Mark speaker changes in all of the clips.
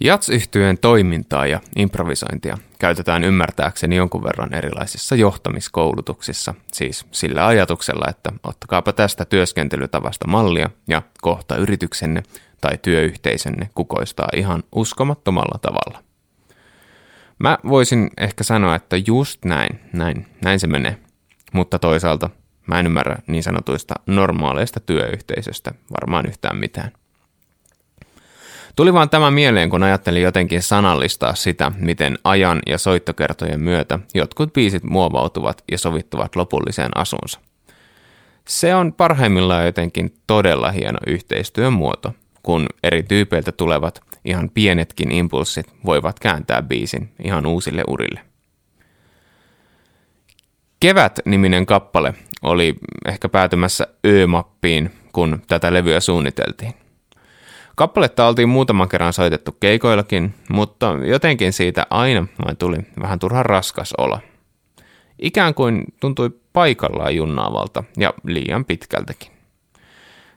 Speaker 1: jats toimintaa ja improvisointia käytetään ymmärtääkseni jonkun verran erilaisissa johtamiskoulutuksissa, siis sillä ajatuksella, että ottakaapa tästä työskentelytavasta mallia ja kohta yrityksenne tai työyhteisönne kukoistaa ihan uskomattomalla tavalla. Mä voisin ehkä sanoa, että just näin, näin, näin se menee. Mutta toisaalta mä en ymmärrä niin sanotuista normaaleista työyhteisöstä varmaan yhtään mitään. Tuli vaan tämä mieleen, kun ajattelin jotenkin sanallistaa sitä, miten ajan ja soittokertojen myötä jotkut biisit muovautuvat ja sovittuvat lopulliseen asunsa. Se on parhaimmillaan jotenkin todella hieno yhteistyön muoto, kun eri tyypeiltä tulevat ihan pienetkin impulssit voivat kääntää biisin ihan uusille urille. Kevät-niminen kappale oli ehkä päätymässä Ö-mappiin, kun tätä levyä suunniteltiin. Kappaletta oltiin muutaman kerran soitettu keikoillakin, mutta jotenkin siitä aina vain tuli vähän turhan raskas olo. Ikään kuin tuntui paikallaan junnaavalta ja liian pitkältäkin.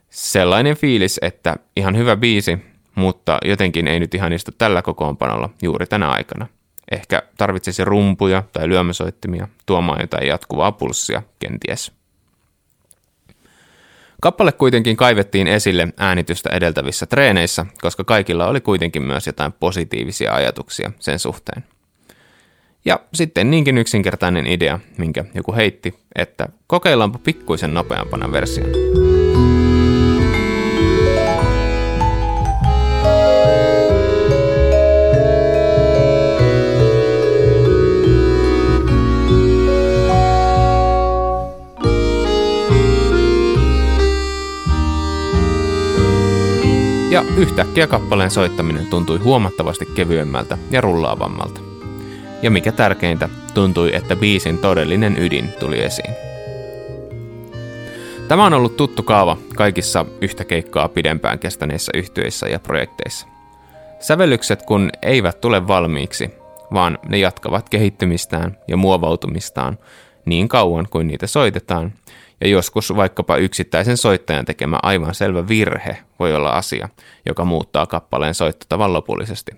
Speaker 1: Sellainen fiilis, että ihan hyvä biisi, mutta jotenkin ei nyt ihan istu tällä kokoonpanolla juuri tänä aikana. Ehkä tarvitsisi rumpuja tai lyömäsoittimia tuomaan jotain jatkuvaa pulssia, kenties. Kappale kuitenkin kaivettiin esille äänitystä edeltävissä treeneissä, koska kaikilla oli kuitenkin myös jotain positiivisia ajatuksia sen suhteen. Ja sitten niinkin yksinkertainen idea, minkä joku heitti, että kokeillaanpa pikkuisen nopeampana version. Ja yhtäkkiä kappaleen soittaminen tuntui huomattavasti kevyemmältä ja rullaavammalta. Ja mikä tärkeintä, tuntui, että biisin todellinen ydin tuli esiin. Tämä on ollut tuttu kaava kaikissa yhtä keikkaa pidempään kestäneissä yhtyissä ja projekteissa. Sävellykset kun eivät tule valmiiksi, vaan ne jatkavat kehittymistään ja muovautumistaan niin kauan kuin niitä soitetaan – ja joskus vaikkapa yksittäisen soittajan tekemä aivan selvä virhe voi olla asia, joka muuttaa kappaleen soittotavan lopullisesti,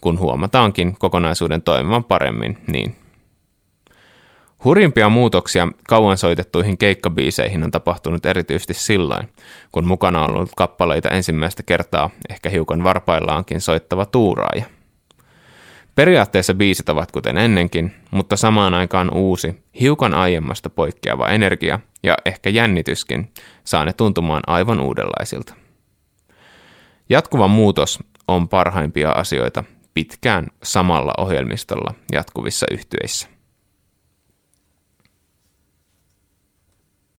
Speaker 1: kun huomataankin kokonaisuuden toimivan paremmin niin. Hurimpia muutoksia kauan soitettuihin keikkabiiseihin on tapahtunut erityisesti silloin, kun mukana on ollut kappaleita ensimmäistä kertaa ehkä hiukan varpaillaankin soittava tuuraaja – Periaatteessa biisit ovat kuten ennenkin, mutta samaan aikaan uusi, hiukan aiemmasta poikkeava energia ja ehkä jännityskin saa ne tuntumaan aivan uudenlaisilta. Jatkuva muutos on parhaimpia asioita pitkään samalla ohjelmistolla jatkuvissa yhtyissä.